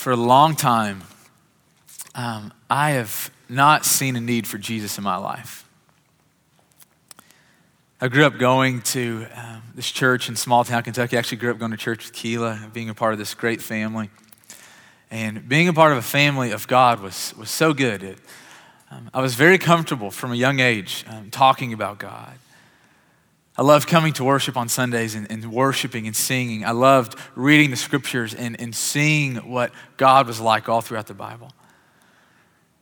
for a long time, um, I have not seen a need for Jesus in my life. I grew up going to um, this church in small town Kentucky. I actually grew up going to church with Keela, being a part of this great family. And being a part of a family of God was, was so good. It, um, I was very comfortable from a young age um, talking about God. I loved coming to worship on Sundays and, and, worshiping and singing. I loved reading the scriptures and, and seeing what God was like all throughout the Bible.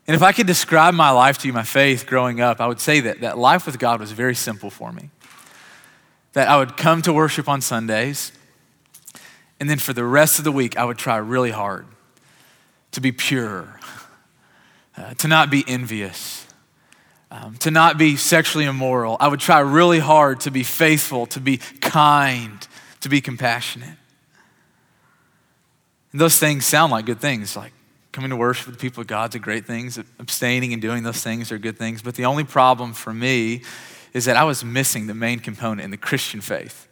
And if I could describe my life to you, my faith growing up, I would say that, that life with God was very simple for me. That I would come to worship on Sundays, and then for the rest of the week, I would try really hard to be pure, uh, to not be envious, um, to not be sexually immoral. I would try really hard to be faithful, to be kind, to be compassionate. And those things sound like good things, like coming to worship with the people of God's a great things. Abstaining and doing those things are good things. But the only problem for me is that I was missing the main component in the Christian faith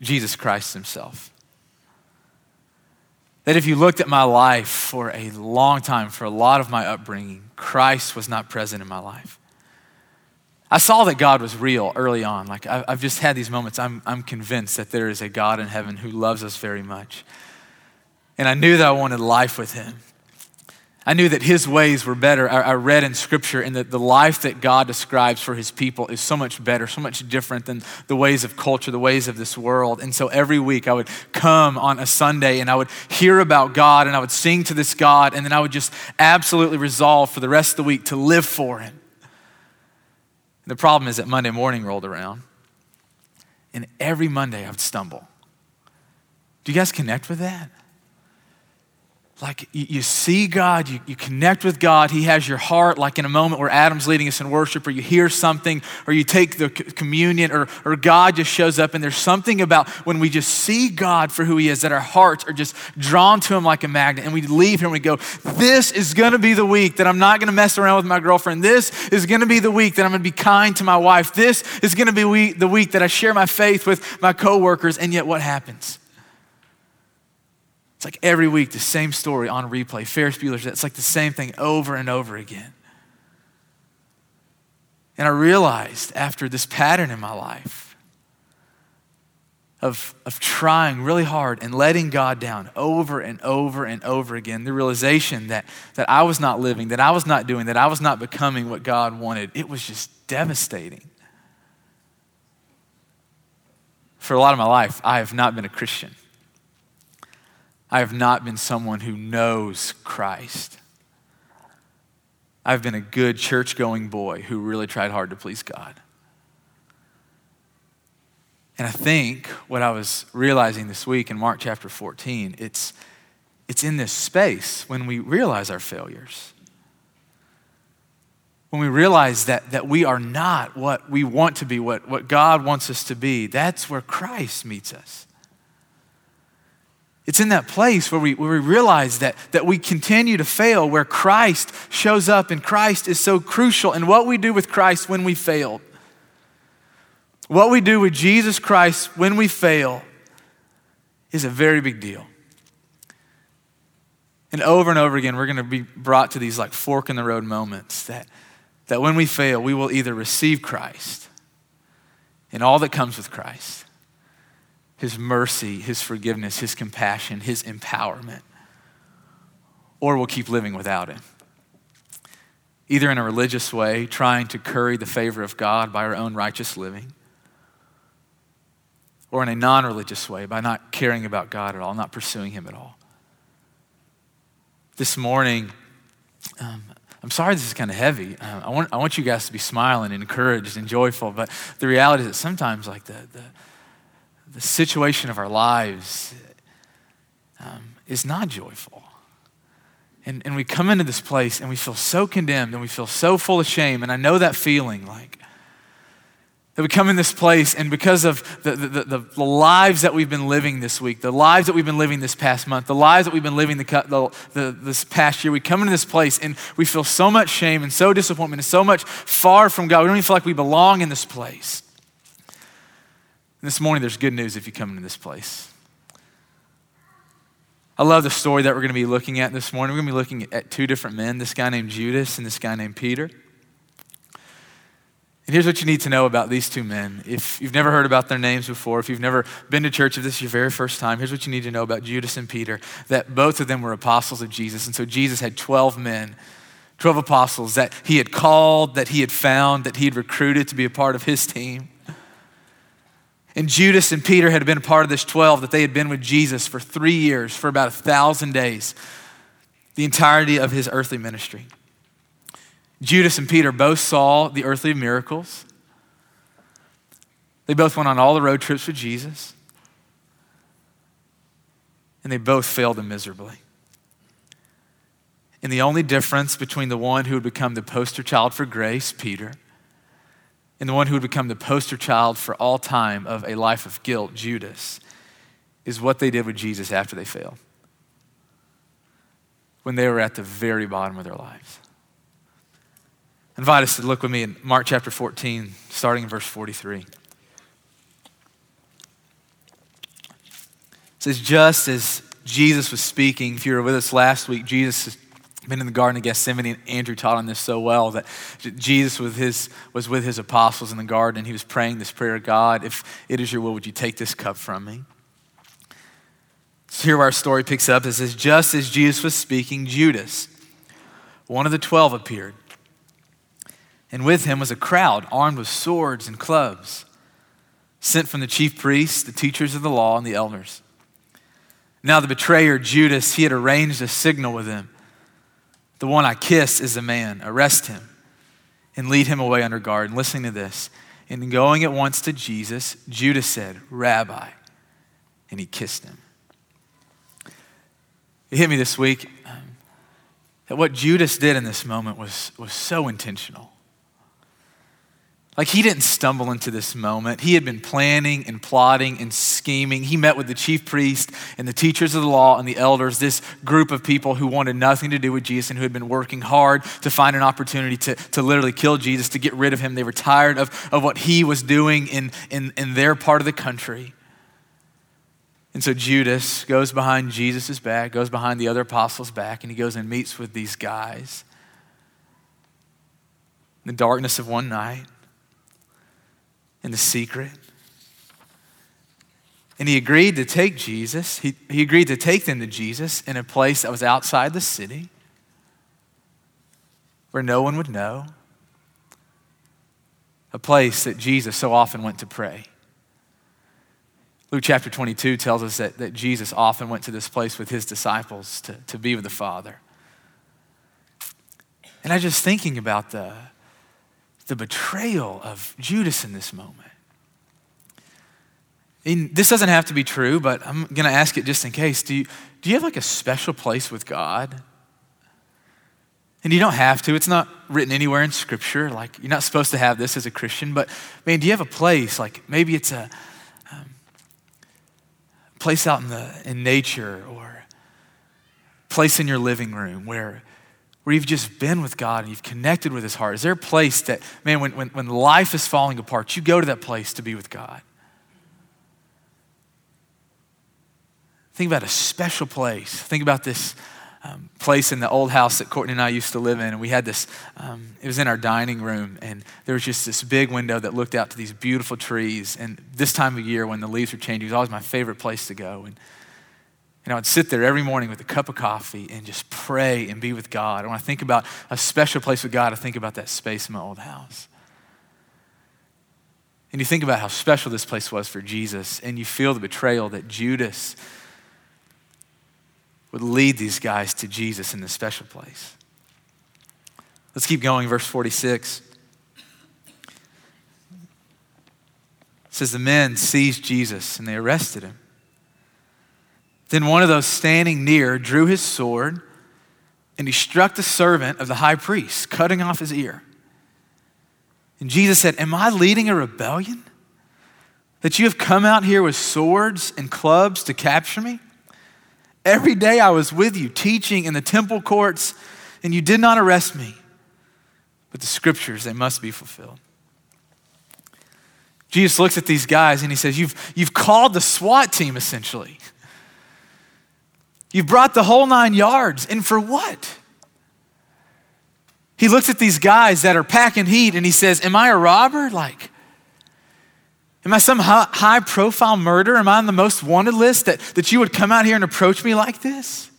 Jesus Christ Himself. That if you looked at my life for a long time, for a lot of my upbringing, Christ was not present in my life. I saw that God was real early on. Like, I've just had these moments. I'm, I'm convinced that there is a God in heaven who loves us very much. And I knew that I wanted life with Him. I knew that his ways were better. I, I read in scripture, and that the life that God describes for his people is so much better, so much different than the ways of culture, the ways of this world. And so every week I would come on a Sunday and I would hear about God and I would sing to this God, and then I would just absolutely resolve for the rest of the week to live for him. The problem is that Monday morning rolled around, and every Monday I would stumble. Do you guys connect with that? Like you, see God, you, you connect with God, He has your heart, like in a moment where Adam's leading us in worship, or you hear something, or you take the communion, or, or God just shows up, and there's something about when we just see God for who He is, that our hearts are just drawn to Him like a magnet, and we leave here and we go, This is gonna be the week that I'm not gonna mess around with my girlfriend. This is gonna be the week that I'm gonna be kind to my wife. This is gonna be the week that I share my faith with my coworkers, and yet what happens? It's like every week, the same story on replay. Ferris Bueller's, it's like the same thing over and over again. And I realized after this pattern in my life of, of trying really hard and letting God down over and over and over again, the realization that, that I was not living, that I was not doing, that I was not becoming what God wanted, it was just devastating. For a lot of my life, I have not been a Christian. I have not been someone who knows Christ. I've been a good church going boy who really tried hard to please God. And I think what I was realizing this week in Mark chapter 14, it's, it's in this space when we realize our failures. When we realize that, that we are not what we want to be, what, what God wants us to be, that's where Christ meets us. It's in that place where we, where we realize that, that we continue to fail, where Christ shows up, and Christ is so crucial. And what we do with Christ when we fail, what we do with Jesus Christ when we fail, is a very big deal. And over and over again, we're going to be brought to these like fork in the road moments that, that when we fail, we will either receive Christ and all that comes with Christ his mercy, his forgiveness, his compassion, his empowerment, or we'll keep living without him. Either in a religious way, trying to curry the favor of God by our own righteous living, or in a non religious way, by not caring about God at all, not pursuing him at all. This morning, um, I'm sorry this is kind of heavy. Uh, I, want, I want you guys to be smiling and encouraged and joyful, but the reality is that sometimes, like the, the the situation of our lives um, is not joyful. And, and we come into this place and we feel so condemned and we feel so full of shame. And I know that feeling like that we come in this place and because of the, the, the, the lives that we've been living this week, the lives that we've been living this past month, the lives that we've been living the, the, the, this past year, we come into this place and we feel so much shame and so disappointment and so much far from God. We don't even feel like we belong in this place. And this morning, there's good news if you come into this place. I love the story that we're going to be looking at this morning. We're going to be looking at two different men this guy named Judas and this guy named Peter. And here's what you need to know about these two men. If you've never heard about their names before, if you've never been to church, if this is your very first time, here's what you need to know about Judas and Peter that both of them were apostles of Jesus. And so Jesus had 12 men, 12 apostles that he had called, that he had found, that he had recruited to be a part of his team. And Judas and Peter had been a part of this 12 that they had been with Jesus for three years, for about a thousand days, the entirety of his earthly ministry. Judas and Peter both saw the earthly miracles. They both went on all the road trips with Jesus. And they both failed him miserably. And the only difference between the one who would become the poster child for grace, Peter, and the one who would become the poster child for all time of a life of guilt, Judas, is what they did with Jesus after they failed. When they were at the very bottom of their lives. I invite us to look with me in Mark chapter 14, starting in verse 43. It says, just as Jesus was speaking, if you were with us last week, Jesus been in the Garden of Gethsemane, and Andrew taught on this so well that Jesus with his, was with his apostles in the garden, and he was praying this prayer God, if it is your will, would you take this cup from me? So here our story picks up. It says, Just as Jesus was speaking, Judas, one of the twelve, appeared. And with him was a crowd armed with swords and clubs, sent from the chief priests, the teachers of the law, and the elders. Now, the betrayer, Judas, he had arranged a signal with them the one I kiss is a man. Arrest him and lead him away under guard. And listening to this, and going at once to Jesus, Judas said, Rabbi. And he kissed him. It hit me this week that what Judas did in this moment was, was so intentional. Like he didn't stumble into this moment. He had been planning and plotting and scheming. He met with the chief priest and the teachers of the law and the elders, this group of people who wanted nothing to do with Jesus and who had been working hard to find an opportunity to, to literally kill Jesus, to get rid of him. They were tired of, of what he was doing in, in, in their part of the country. And so Judas goes behind Jesus' back, goes behind the other apostles' back, and he goes and meets with these guys in the darkness of one night in the secret. And he agreed to take Jesus, he, he agreed to take them to Jesus in a place that was outside the city where no one would know, a place that Jesus so often went to pray. Luke chapter 22 tells us that, that Jesus often went to this place with his disciples to, to be with the Father. And I just thinking about the, the betrayal of Judas in this moment. And this doesn't have to be true, but I'm going to ask it just in case. Do you, do you have like a special place with God? And you don't have to. It's not written anywhere in Scripture. Like, you're not supposed to have this as a Christian, but man, do you have a place? Like, maybe it's a um, place out in, the, in nature or place in your living room where where you've just been with God and you've connected with His heart? Is there a place that, man, when, when, when life is falling apart, you go to that place to be with God? Think about a special place. Think about this um, place in the old house that Courtney and I used to live in. And we had this, um, it was in our dining room. And there was just this big window that looked out to these beautiful trees. And this time of year when the leaves were changing, it was always my favorite place to go. And and I would sit there every morning with a cup of coffee and just pray and be with God. And when I think about a special place with God, I think about that space in my old house. And you think about how special this place was for Jesus, and you feel the betrayal that Judas would lead these guys to Jesus in this special place. Let's keep going, verse 46. It says, The men seized Jesus and they arrested him. Then one of those standing near drew his sword and he struck the servant of the high priest, cutting off his ear. And Jesus said, Am I leading a rebellion? That you have come out here with swords and clubs to capture me? Every day I was with you, teaching in the temple courts, and you did not arrest me. But the scriptures, they must be fulfilled. Jesus looks at these guys and he says, You've, you've called the SWAT team essentially. You've brought the whole nine yards, and for what? He looks at these guys that are packing heat and he says, Am I a robber? Like, am I some high profile murder? Am I on the most wanted list that, that you would come out here and approach me like this?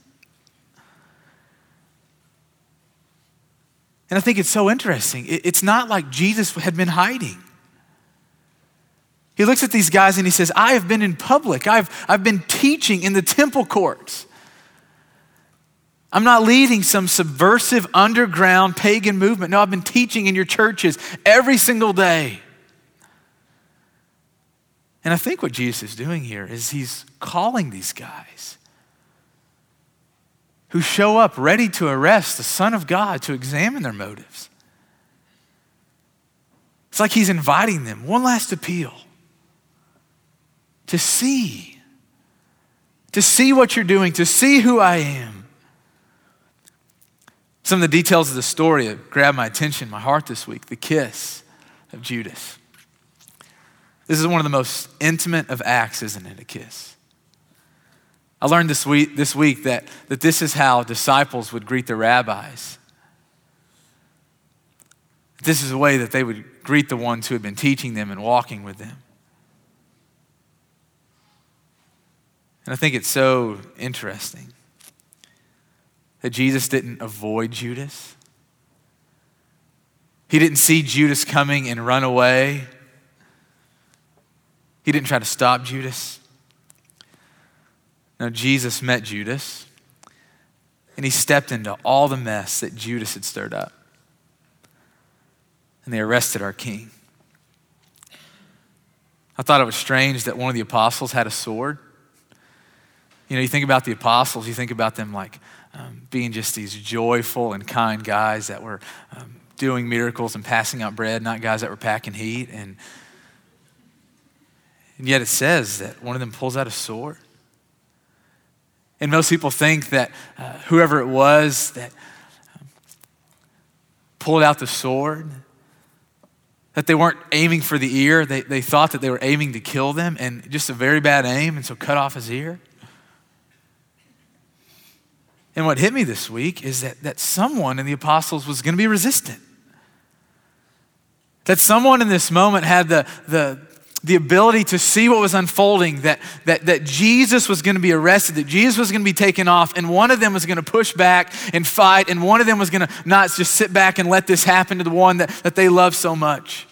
And I think it's so interesting. It's not like Jesus had been hiding. He looks at these guys and he says, I have been in public. I've, I've been teaching in the temple courts. I'm not leading some subversive underground pagan movement. No, I've been teaching in your churches every single day. And I think what Jesus is doing here is he's calling these guys who show up ready to arrest the Son of God to examine their motives. It's like he's inviting them, one last appeal to see, to see what you're doing, to see who I am. Some of the details of the story grabbed my attention, my heart this week the kiss of Judas. This is one of the most intimate of acts, isn't it? A kiss. I learned this week, this week that, that this is how disciples would greet the rabbis. This is a way that they would greet the ones who had been teaching them and walking with them. And I think it's so interesting that Jesus didn't avoid Judas. He didn't see Judas coming and run away. He didn't try to stop Judas. Now, Jesus met Judas, and he stepped into all the mess that Judas had stirred up. And they arrested our king. I thought it was strange that one of the apostles had a sword. You know, you think about the apostles, you think about them like um, being just these joyful and kind guys that were um, doing miracles and passing out bread, not guys that were packing heat. And, and yet it says that one of them pulls out a sword. And most people think that uh, whoever it was that um, pulled out the sword, that they weren't aiming for the ear. They, they thought that they were aiming to kill them, and just a very bad aim, and so cut off his ear. And what hit me this week is that, that someone in the apostles was going to be resistant. That someone in this moment had the, the, the ability to see what was unfolding, that, that, that Jesus was going to be arrested, that Jesus was going to be taken off, and one of them was going to push back and fight, and one of them was going to not just sit back and let this happen to the one that, that they love so much.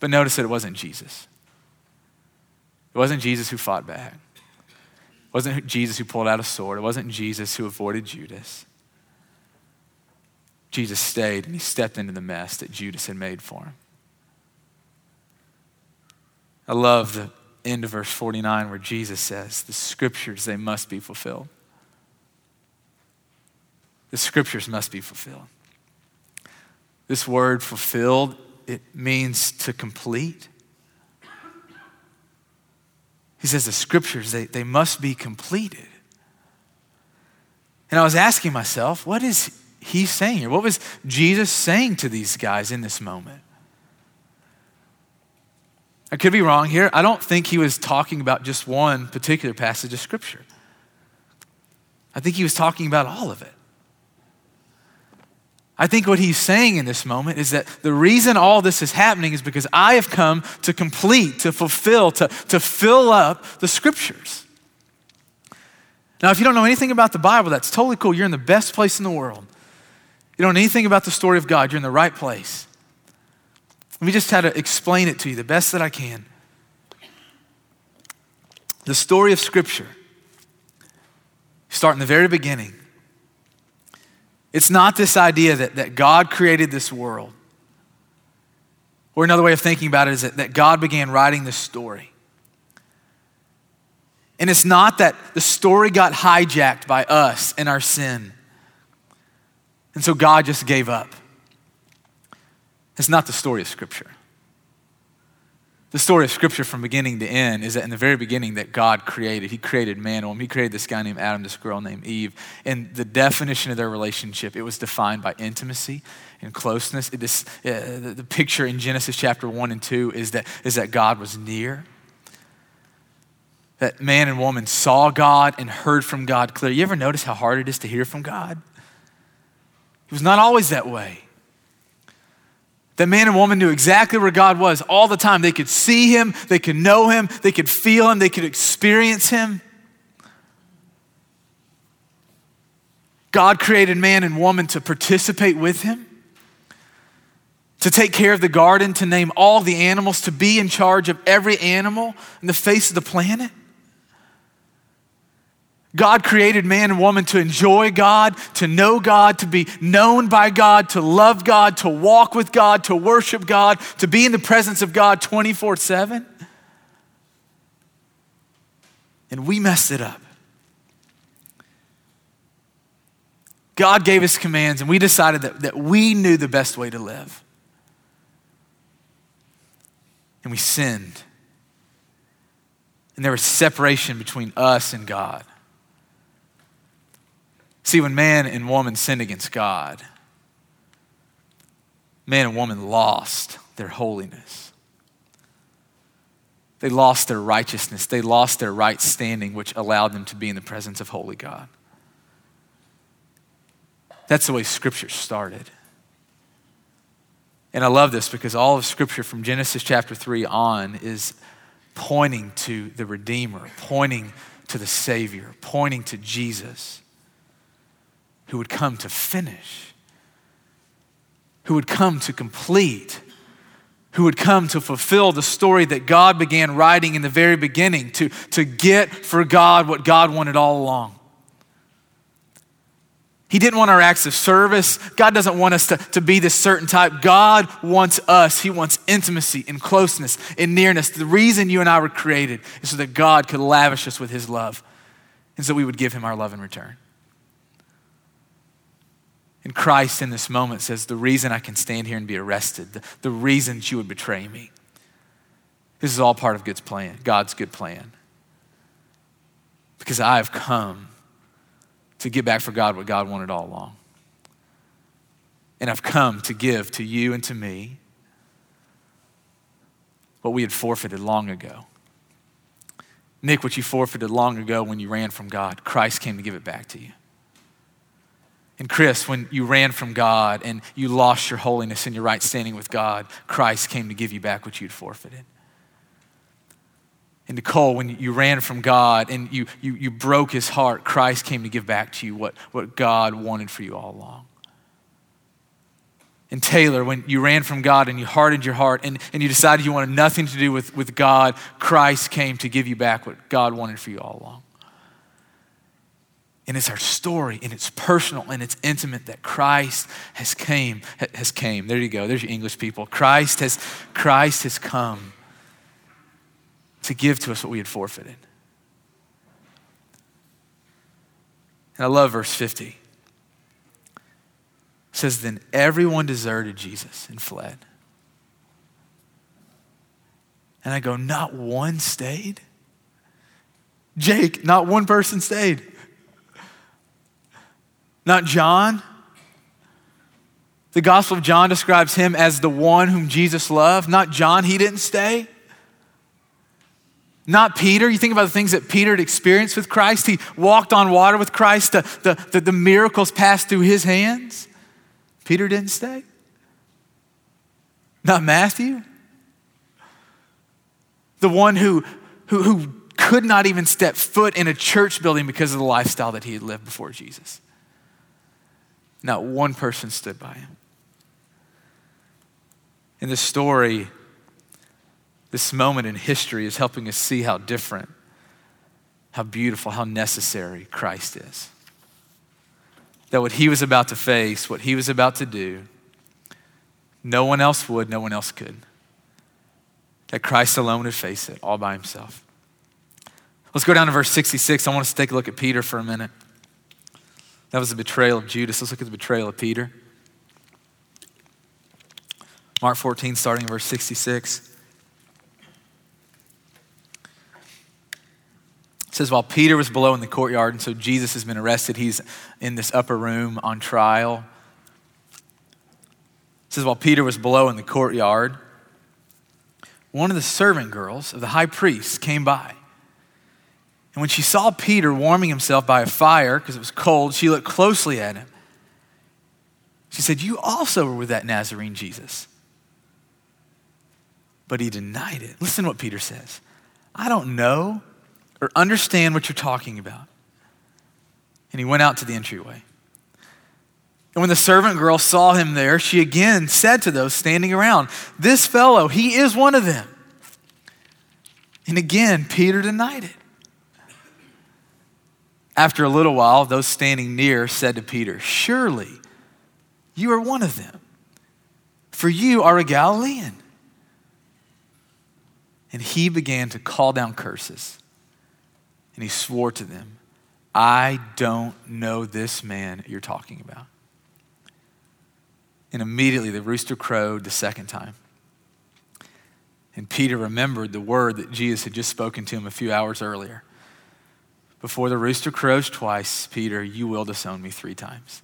But notice that it wasn't Jesus. It wasn't Jesus who fought back. It wasn't Jesus who pulled out a sword. It wasn't Jesus who avoided Judas. Jesus stayed and he stepped into the mess that Judas had made for him. I love the end of verse 49 where Jesus says, The scriptures, they must be fulfilled. The scriptures must be fulfilled. This word fulfilled, it means to complete. He says the scriptures, they, they must be completed. And I was asking myself, what is he saying here? What was Jesus saying to these guys in this moment? I could be wrong here. I don't think he was talking about just one particular passage of Scripture. I think he was talking about all of it. I think what he's saying in this moment is that the reason all this is happening is because I have come to complete, to fulfill, to, to fill up the Scriptures. Now, if you don't know anything about the Bible, that's totally cool. You're in the best place in the world. You don't know anything about the story of God, you're in the right place. Let me just try to explain it to you the best that I can. The story of Scripture, start in the very beginning. It's not this idea that, that God created this world. Or another way of thinking about it is that, that God began writing this story. And it's not that the story got hijacked by us and our sin. And so God just gave up. It's not the story of Scripture. The story of Scripture from beginning to end is that in the very beginning that God created, He created man, and woman. He created this guy named Adam, this girl named Eve. And the definition of their relationship, it was defined by intimacy and closeness. Uh, the, the picture in Genesis chapter 1 and 2 is that, is that God was near that man and woman saw God and heard from God clearly. You ever notice how hard it is to hear from God? It was not always that way. That man and woman knew exactly where God was all the time. They could see him, they could know him, they could feel him, they could experience him. God created man and woman to participate with him, to take care of the garden, to name all the animals, to be in charge of every animal in the face of the planet. God created man and woman to enjoy God, to know God, to be known by God, to love God, to walk with God, to worship God, to be in the presence of God 24 7. And we messed it up. God gave us commands, and we decided that, that we knew the best way to live. And we sinned. And there was separation between us and God. See, when man and woman sinned against God, man and woman lost their holiness. They lost their righteousness. They lost their right standing, which allowed them to be in the presence of holy God. That's the way Scripture started. And I love this because all of Scripture from Genesis chapter 3 on is pointing to the Redeemer, pointing to the Savior, pointing to Jesus who would come to finish, who would come to complete, who would come to fulfill the story that God began writing in the very beginning, to, to get for God what God wanted all along. He didn't want our acts of service. God doesn't want us to, to be this certain type. God wants us. He wants intimacy and closeness and nearness. The reason you and I were created is so that God could lavish us with His love and so we would give Him our love in return. And Christ in this moment says, The reason I can stand here and be arrested, the, the reason that you would betray me, this is all part of God's plan, God's good plan. Because I have come to get back for God what God wanted all along. And I've come to give to you and to me what we had forfeited long ago. Nick, what you forfeited long ago when you ran from God, Christ came to give it back to you. And Chris, when you ran from God and you lost your holiness and your right standing with God, Christ came to give you back what you'd forfeited. And Nicole, when you ran from God and you, you, you broke his heart, Christ came to give back to you what, what God wanted for you all along. And Taylor, when you ran from God and you hardened your heart and, and you decided you wanted nothing to do with, with God, Christ came to give you back what God wanted for you all along. And it's our story and it's personal and it's intimate that Christ has came, has came. There you go. There's your English people. Christ has, Christ has come to give to us what we had forfeited. And I love verse 50. It says, Then everyone deserted Jesus and fled. And I go, Not one stayed? Jake, not one person stayed. Not John. The Gospel of John describes him as the one whom Jesus loved. Not John, he didn't stay. Not Peter. You think about the things that Peter had experienced with Christ. He walked on water with Christ. The, the, the, the miracles passed through his hands. Peter didn't stay. Not Matthew. The one who, who, who could not even step foot in a church building because of the lifestyle that he had lived before Jesus. Not one person stood by him. In this story, this moment in history is helping us see how different, how beautiful, how necessary Christ is. That what he was about to face, what he was about to do, no one else would, no one else could. That Christ alone would face it all by himself. Let's go down to verse 66. I want us to take a look at Peter for a minute. That was the betrayal of Judas. Let's look at the betrayal of Peter. Mark 14, starting in verse 66. It says, while Peter was below in the courtyard, and so Jesus has been arrested, he's in this upper room on trial. It says, while Peter was below in the courtyard, one of the servant girls of the high priest came by, And when she saw Peter warming himself by a fire because it was cold, she looked closely at him. She said, You also were with that Nazarene Jesus. But he denied it. Listen to what Peter says I don't know or understand what you're talking about. And he went out to the entryway. And when the servant girl saw him there, she again said to those standing around, This fellow, he is one of them. And again, Peter denied it. After a little while, those standing near said to Peter, Surely you are one of them, for you are a Galilean. And he began to call down curses. And he swore to them, I don't know this man you're talking about. And immediately the rooster crowed the second time. And Peter remembered the word that Jesus had just spoken to him a few hours earlier. Before the rooster crows twice, Peter, you will disown me three times.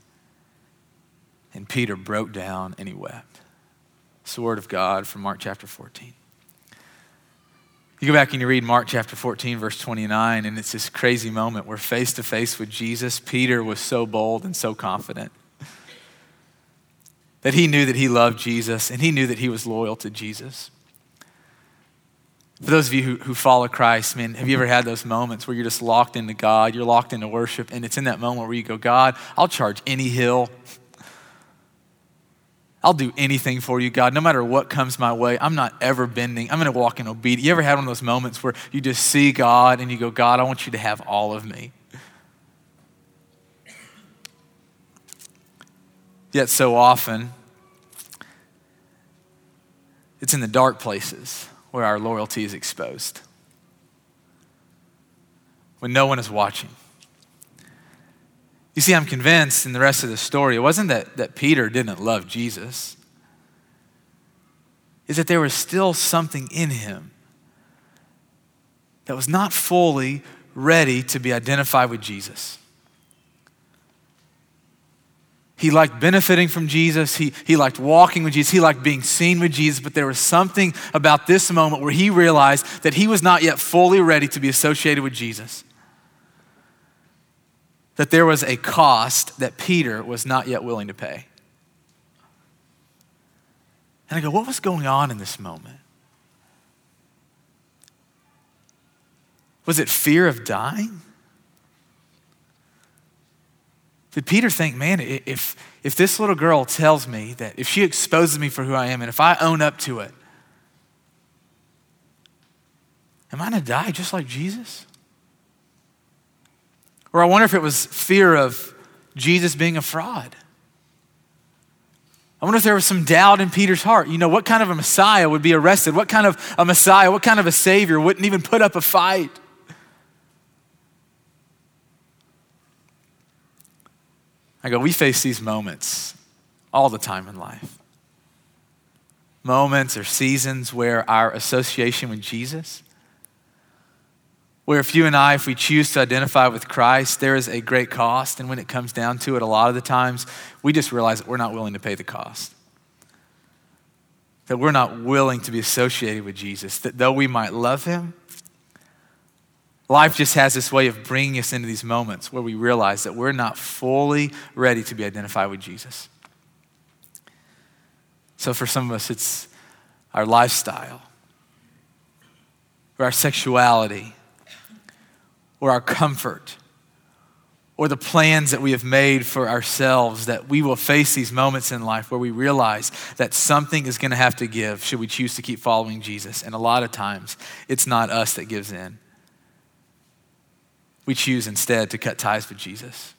And Peter broke down and he wept. It's the word of God from Mark chapter 14. You go back and you read Mark chapter 14, verse 29, and it's this crazy moment where face to face with Jesus, Peter was so bold and so confident that he knew that he loved Jesus and he knew that he was loyal to Jesus. For those of you who, who follow Christ, man, have you ever had those moments where you're just locked into God, you're locked into worship, and it's in that moment where you go, God, I'll charge any hill. I'll do anything for you, God, no matter what comes my way. I'm not ever bending. I'm going to walk in obedience. You ever had one of those moments where you just see God and you go, God, I want you to have all of me? Yet so often, it's in the dark places where our loyalty is exposed. When no one is watching. You see, I'm convinced in the rest of the story, it wasn't that, that Peter didn't love Jesus, is that there was still something in him that was not fully ready to be identified with Jesus. He liked benefiting from Jesus. He, he liked walking with Jesus. He liked being seen with Jesus. But there was something about this moment where he realized that he was not yet fully ready to be associated with Jesus that there was a cost that Peter was not yet willing to pay. And I go, what was going on in this moment? Was it fear of dying? Did Peter think, man, if, if this little girl tells me that if she exposes me for who I am and if I own up to it, am I going to die just like Jesus? Or I wonder if it was fear of Jesus being a fraud. I wonder if there was some doubt in Peter's heart. You know, what kind of a Messiah would be arrested? What kind of a Messiah, what kind of a Savior wouldn't even put up a fight? I go, we face these moments all the time in life. Moments or seasons where our association with Jesus where if you and I, if we choose to identify with Christ, there is a great cost. And when it comes down to it, a lot of the times, we just realize that we're not willing to pay the cost. That we're not willing to be associated with Jesus. That though we might love him, life just has this way of bringing us into these moments where we realize that we're not fully ready to be identified with Jesus. So for some of us, it's our lifestyle, or our sexuality or our comfort or the plans that we have made for ourselves that we will face these moments in life where we realize that something is going to have to give should we choose to keep following Jesus. And a lot of times, it's not us that gives in. We choose instead to cut ties with Jesus.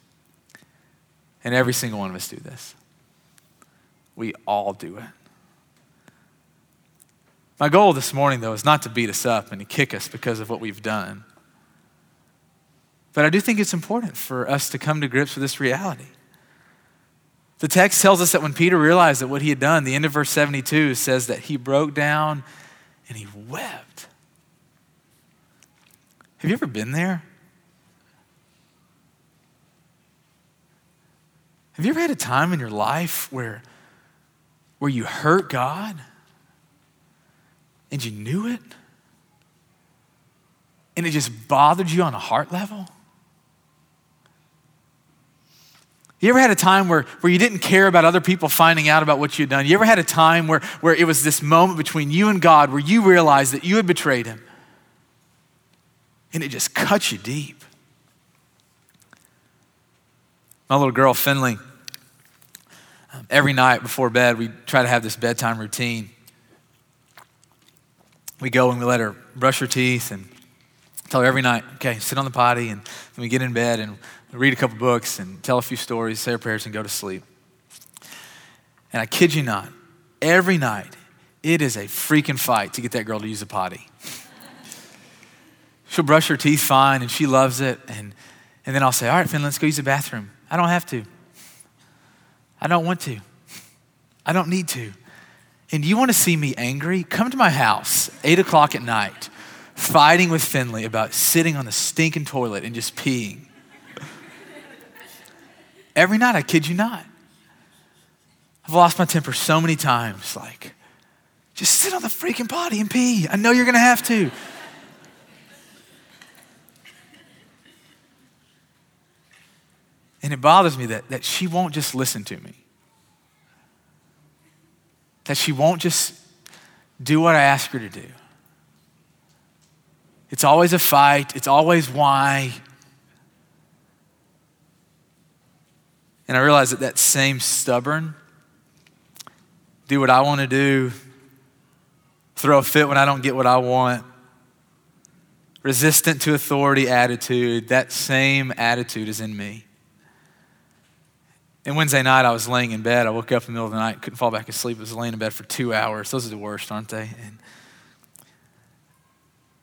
And every single one of us do this. We all do it. My goal this morning, though, is not to beat us up and to kick us because of what we've done. But I do think it's important for us to come to grips with this reality. The text tells us that when Peter realized that what he had done, the end of verse 72 says that he broke down and he wept. Have you ever been there? Have you ever had a time in your life where, where you hurt God and you knew it? and it just bothered you on a heart level? You ever had a time where, where you didn't care about other people finding out about what you'd done? You ever had a time where, where it was this moment between you and God where you realized that you had betrayed Him? And it just cut you deep. My little girl, Finley, um, every night before bed, we try to have this bedtime routine. We go and we let her brush her teeth and tell her every night, okay, sit on the potty, and then we get in bed and read a couple books and tell a few stories, say our prayers, and go to sleep. And I kid you not, every night, it is a freaking fight to get that girl to use a potty. She'll brush her teeth fine and she loves it. And, and then I'll say, All right, Finn, let's go use the bathroom. I don't have to. I don't want to. I don't need to. And you want to see me angry? Come to my house, 8 o'clock at night, fighting with Finley about sitting on the stinking toilet and just peeing. Every night, I kid you not. I've lost my temper so many times. Like, just sit on the freaking potty and pee. I know you're going to have to. And it bothers me that, that she won't just listen to me, that she won't just do what I ask her to do. It's always a fight, it's always why. And I realize that that same stubborn, do what I want to do, throw a fit when I don't get what I want, resistant to authority attitude, that same attitude is in me. And Wednesday night, I was laying in bed. I woke up in the middle of the night, couldn't fall back asleep. I was laying in bed for two hours. Those are the worst, aren't they? And,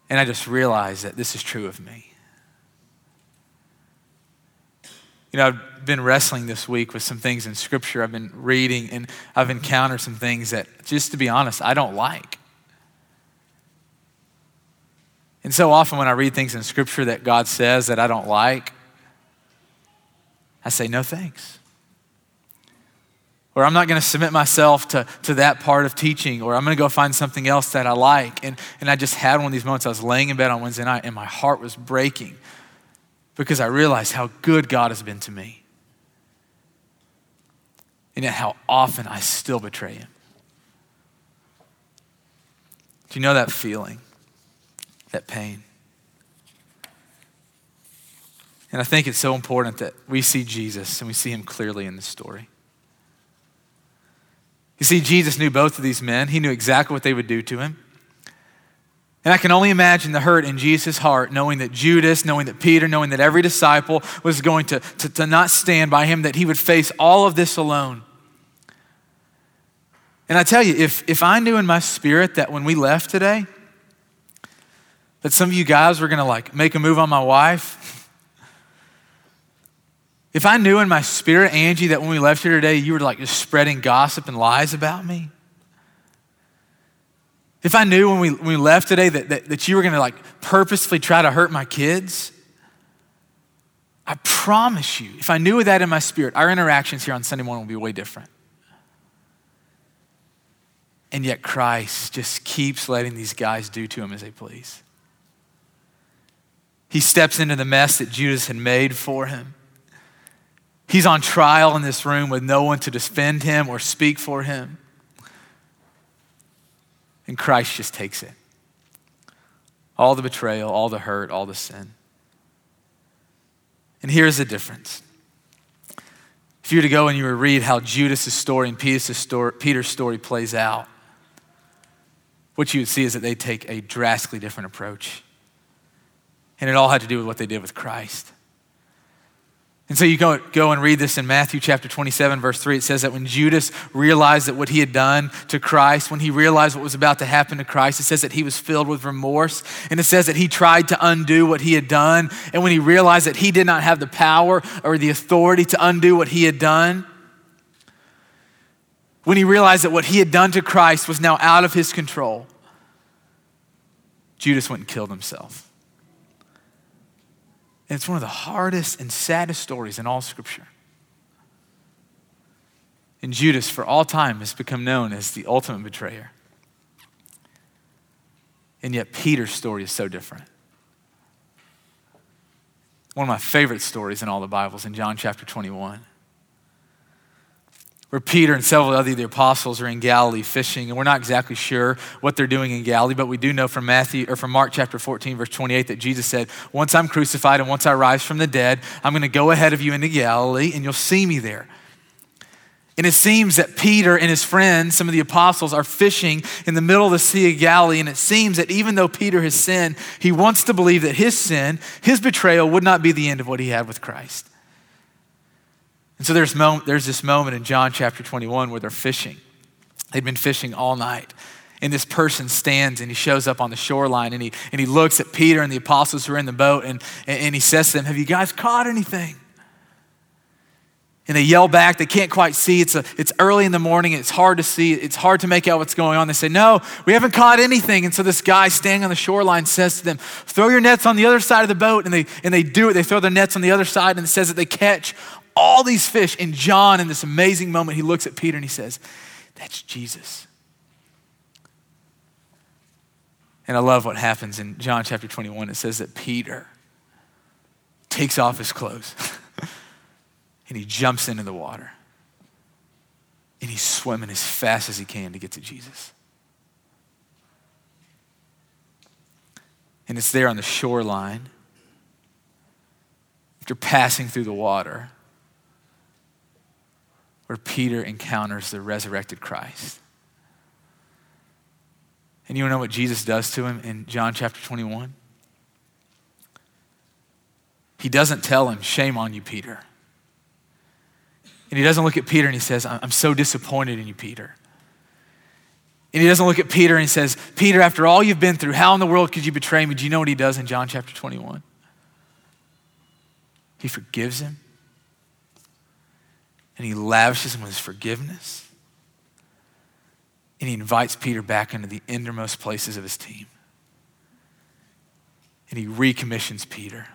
and I just realized that this is true of me. You know, I've been wrestling this week with some things in Scripture. I've been reading and I've encountered some things that, just to be honest, I don't like. And so often when I read things in Scripture that God says that I don't like, I say, no thanks. Or I'm not going to submit myself to, to that part of teaching, or I'm going to go find something else that I like. And, and I just had one of these moments. I was laying in bed on Wednesday night, and my heart was breaking because I realized how good God has been to me. And yet, how often I still betray Him. Do you know that feeling, that pain? And I think it's so important that we see Jesus and we see Him clearly in this story. You see, Jesus knew both of these men, He knew exactly what they would do to Him. And I can only imagine the hurt in Jesus' heart, knowing that Judas, knowing that Peter, knowing that every disciple was going to, to, to, not stand by him, that he would face all of this alone. And I tell you, if, if I knew in my spirit that when we left today, that some of you guys were going to like make a move on my wife, if I knew in my spirit, Angie, that when we left here today, you were like just spreading gossip and lies about me, if I knew when we, when we left today that, that, that you were going to like purposefully try to hurt my kids, I promise you, if I knew that in my spirit, our interactions here on Sunday morning would be way different. And yet Christ just keeps letting these guys do to him as they please. He steps into the mess that Judas had made for him. He's on trial in this room with no one to defend him or speak for him. And Christ just takes it. All the betrayal, all the hurt, all the sin. And here's the difference. If you were to go and you were to read how Judas' story and Peter's story, Peter's story plays out, what you would see is that they take a drastically different approach. And it all had to do with what they did with Christ. And so you go, go and read this in Matthew chapter 27, verse 3. It says that when Judas realized that what he had done to Christ, when he realized what was about to happen to Christ, it says that he was filled with remorse. And it says that he tried to undo what he had done. And when he realized that he did not have the power or the authority to undo what he had done, when he realized that what he had done to Christ was now out of his control, Judas went and killed himself. It's one of the hardest and saddest stories in all Scripture. And Judas, for all time, has become known as the ultimate betrayer. And yet, Peter's story is so different. One of my favorite stories in all the Bibles in John chapter 21 where Peter and several other the apostles are in Galilee fishing, and we're not exactly sure what they're doing in Galilee, but we do know from Matthew or from Mark chapter 14, verse 28, that Jesus said, Once I'm crucified and once I rise from the dead, I'm gonna go ahead of you into Galilee, and you'll see me there. And it seems that Peter and his friends, some of the apostles, are fishing in the middle of the Sea of Galilee. And it seems that even though Peter has sinned, he wants to believe that his sin, his betrayal, would not be the end of what he had with Christ. And so there's, there's this moment in John chapter 21 where they're fishing. They'd been fishing all night. And this person stands and he shows up on the shoreline and he, and he looks at Peter and the apostles who are in the boat and, and he says to them, Have you guys caught anything? And they yell back. They can't quite see. It's, a, it's early in the morning. It's hard to see. It's hard to make out what's going on. They say, No, we haven't caught anything. And so this guy standing on the shoreline says to them, Throw your nets on the other side of the boat. And they, and they do it. They throw their nets on the other side and it says that they catch all these fish. And John, in this amazing moment, he looks at Peter and he says, That's Jesus. And I love what happens in John chapter 21. It says that Peter takes off his clothes and he jumps into the water and he's swimming as fast as he can to get to Jesus. And it's there on the shoreline, after passing through the water, where Peter encounters the resurrected Christ. And you know what Jesus does to him in John chapter 21? He doesn't tell him, Shame on you, Peter. And he doesn't look at Peter and he says, I'm so disappointed in you, Peter. And he doesn't look at Peter and he says, Peter, after all you've been through, how in the world could you betray me? Do you know what he does in John chapter 21? He forgives him and he lavishes him with his forgiveness. And he invites Peter back into the innermost places of his team. And he recommissions Peter.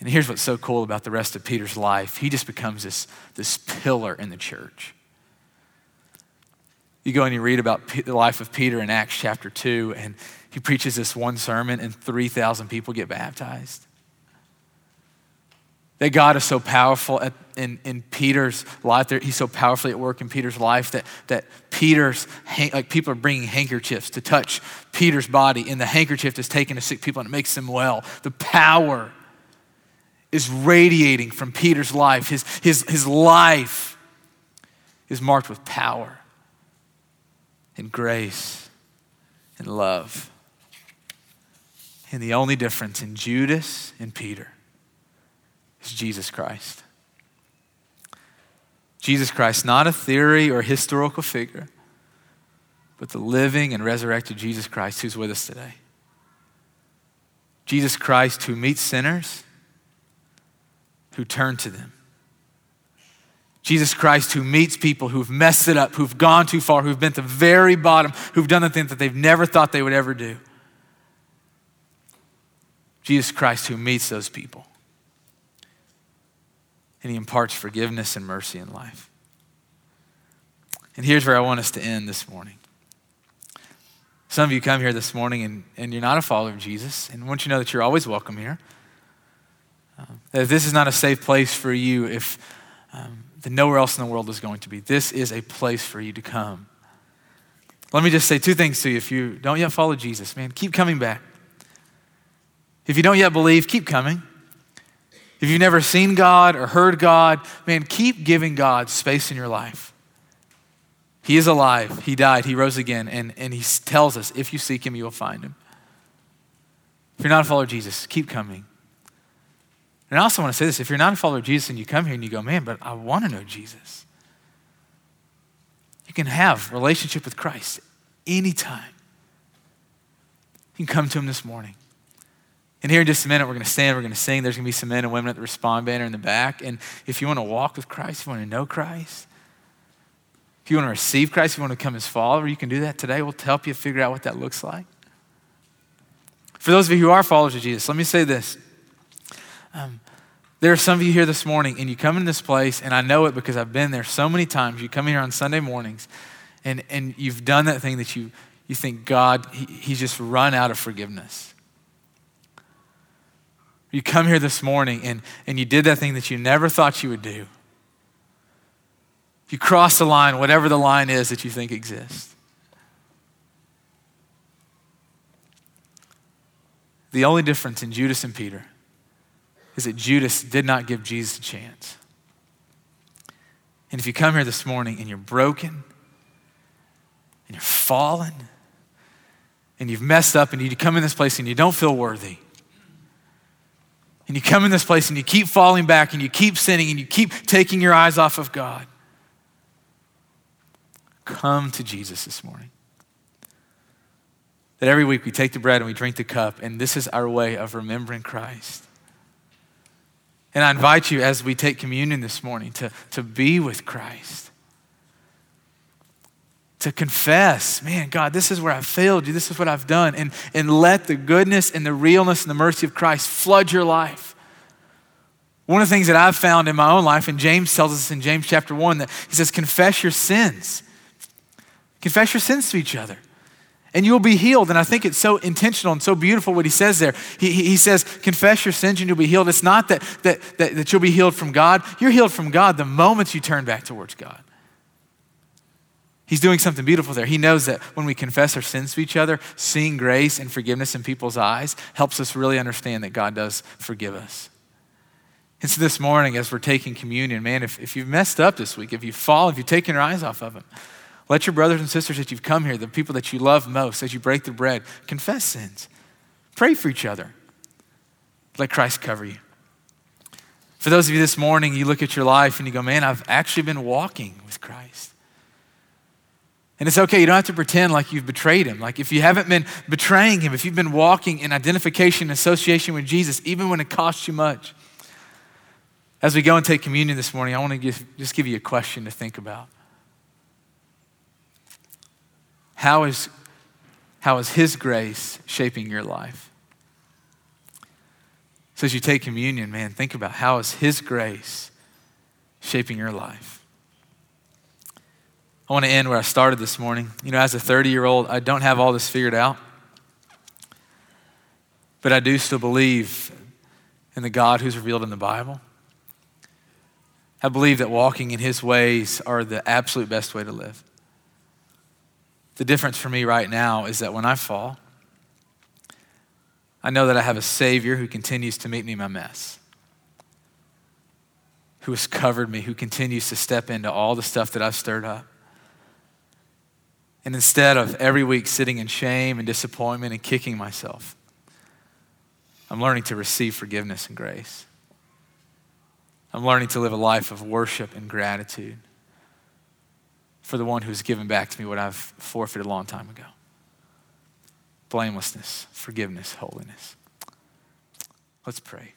And here's what's so cool about the rest of Peter's life he just becomes this, this pillar in the church. You go and you read about the life of Peter in Acts chapter 2, and he preaches this one sermon, and 3,000 people get baptized. That God is so powerful at, in, in Peter's life. He's so powerfully at work in Peter's life that, that Peter's, like people are bringing handkerchiefs to touch Peter's body, and the handkerchief is taken to sick people and it makes them well. The power is radiating from Peter's life. His, his, his life is marked with power and grace and love. And the only difference in Judas and Peter is Jesus Christ. Jesus Christ, not a theory or historical figure, but the living and resurrected Jesus Christ who's with us today. Jesus Christ who meets sinners who turn to them. Jesus Christ who meets people who've messed it up, who've gone too far, who've been at the very bottom, who've done the things that they've never thought they would ever do. Jesus Christ who meets those people and He imparts forgiveness and mercy in life. And here's where I want us to end this morning. Some of you come here this morning and, and you're not a follower of Jesus, and I want you to know that you're always welcome here. Um, that this is not a safe place for you if um, nowhere else in the world is going to be. This is a place for you to come. Let me just say two things to you. If you don't yet follow Jesus, man, keep coming back. If you don't yet believe, keep coming. If you've never seen God or heard God, man, keep giving God space in your life. He is alive. He died. He rose again. And, and he tells us if you seek him, you will find him. If you're not a follower of Jesus, keep coming. And I also want to say this if you're not a follower of Jesus and you come here and you go, man, but I want to know Jesus, you can have relationship with Christ anytime. You can come to him this morning. And here in just a minute, we're going to stand, we're going to sing. There's going to be some men and women at the Respond banner in the back. And if you want to walk with Christ, if you want to know Christ, if you want to receive Christ, if you want to come as follower, you can do that today. We'll help you figure out what that looks like. For those of you who are followers of Jesus, let me say this. Um, there are some of you here this morning, and you come in this place, and I know it because I've been there so many times. You come here on Sunday mornings, and, and you've done that thing that you, you think God, he, He's just run out of forgiveness. You come here this morning and, and you did that thing that you never thought you would do. You cross the line, whatever the line is that you think exists. The only difference in Judas and Peter is that Judas did not give Jesus a chance. And if you come here this morning and you're broken and you're fallen and you've messed up and you come in this place and you don't feel worthy, and you come in this place and you keep falling back and you keep sinning and you keep taking your eyes off of God, come to Jesus this morning. That every week we take the bread and we drink the cup, and this is our way of remembering Christ. And I invite you as we take communion this morning to, to be with Christ. To confess, man, God, this is where I've failed you. This is what I've done. And, and let the goodness and the realness and the mercy of Christ flood your life. One of the things that I've found in my own life, and James tells us in James chapter 1 that he says, confess your sins. Confess your sins to each other and you'll be healed. And I think it's so intentional and so beautiful what he says there. He, he says, confess your sins and you'll be healed. It's not that, that, that, that you'll be healed from God. You're healed from God the moment you turn back towards God. He's doing something beautiful there. He knows that when we confess our sins to each other, seeing grace and forgiveness in people's eyes helps us really understand that God does forgive us. And so this morning, as we're taking communion, man, if, if you've messed up this week, if you fall, if you've taken your eyes off of Him, let your brothers and sisters that you've come here, the people that you love most, as you break the bread, confess sins. Pray for each other. Let Christ cover you. For those of you this morning, you look at your life and you go, man, I've actually been walking with Christ. And it's okay, you don't have to pretend like you've betrayed him. Like if you haven't been betraying him, if you've been walking in identification and association with Jesus, even when it costs you much. As we go and take communion this morning, I want to just give you a question to think about. How is, how is His grace shaping your life? So as you take communion, man, think about how is His grace shaping your life? I want to end where I started this morning. You know, as a 30 year old, I don't have all this figured out, but I do still believe in the God who's revealed in the Bible. I believe that walking in His ways are the absolute best way to live. The difference for me right now is that when I fall, I know that I have a Savior who continues to meet me in my mess, who has covered me, who continues to step into all the stuff that I've stirred up. And instead of every week sitting in shame and disappointment and kicking myself, I'm learning to receive forgiveness and grace. I'm learning to live a life of worship and gratitude for the one who's given back to me what I've forfeited a long time ago blamelessness, forgiveness, holiness. Let's pray.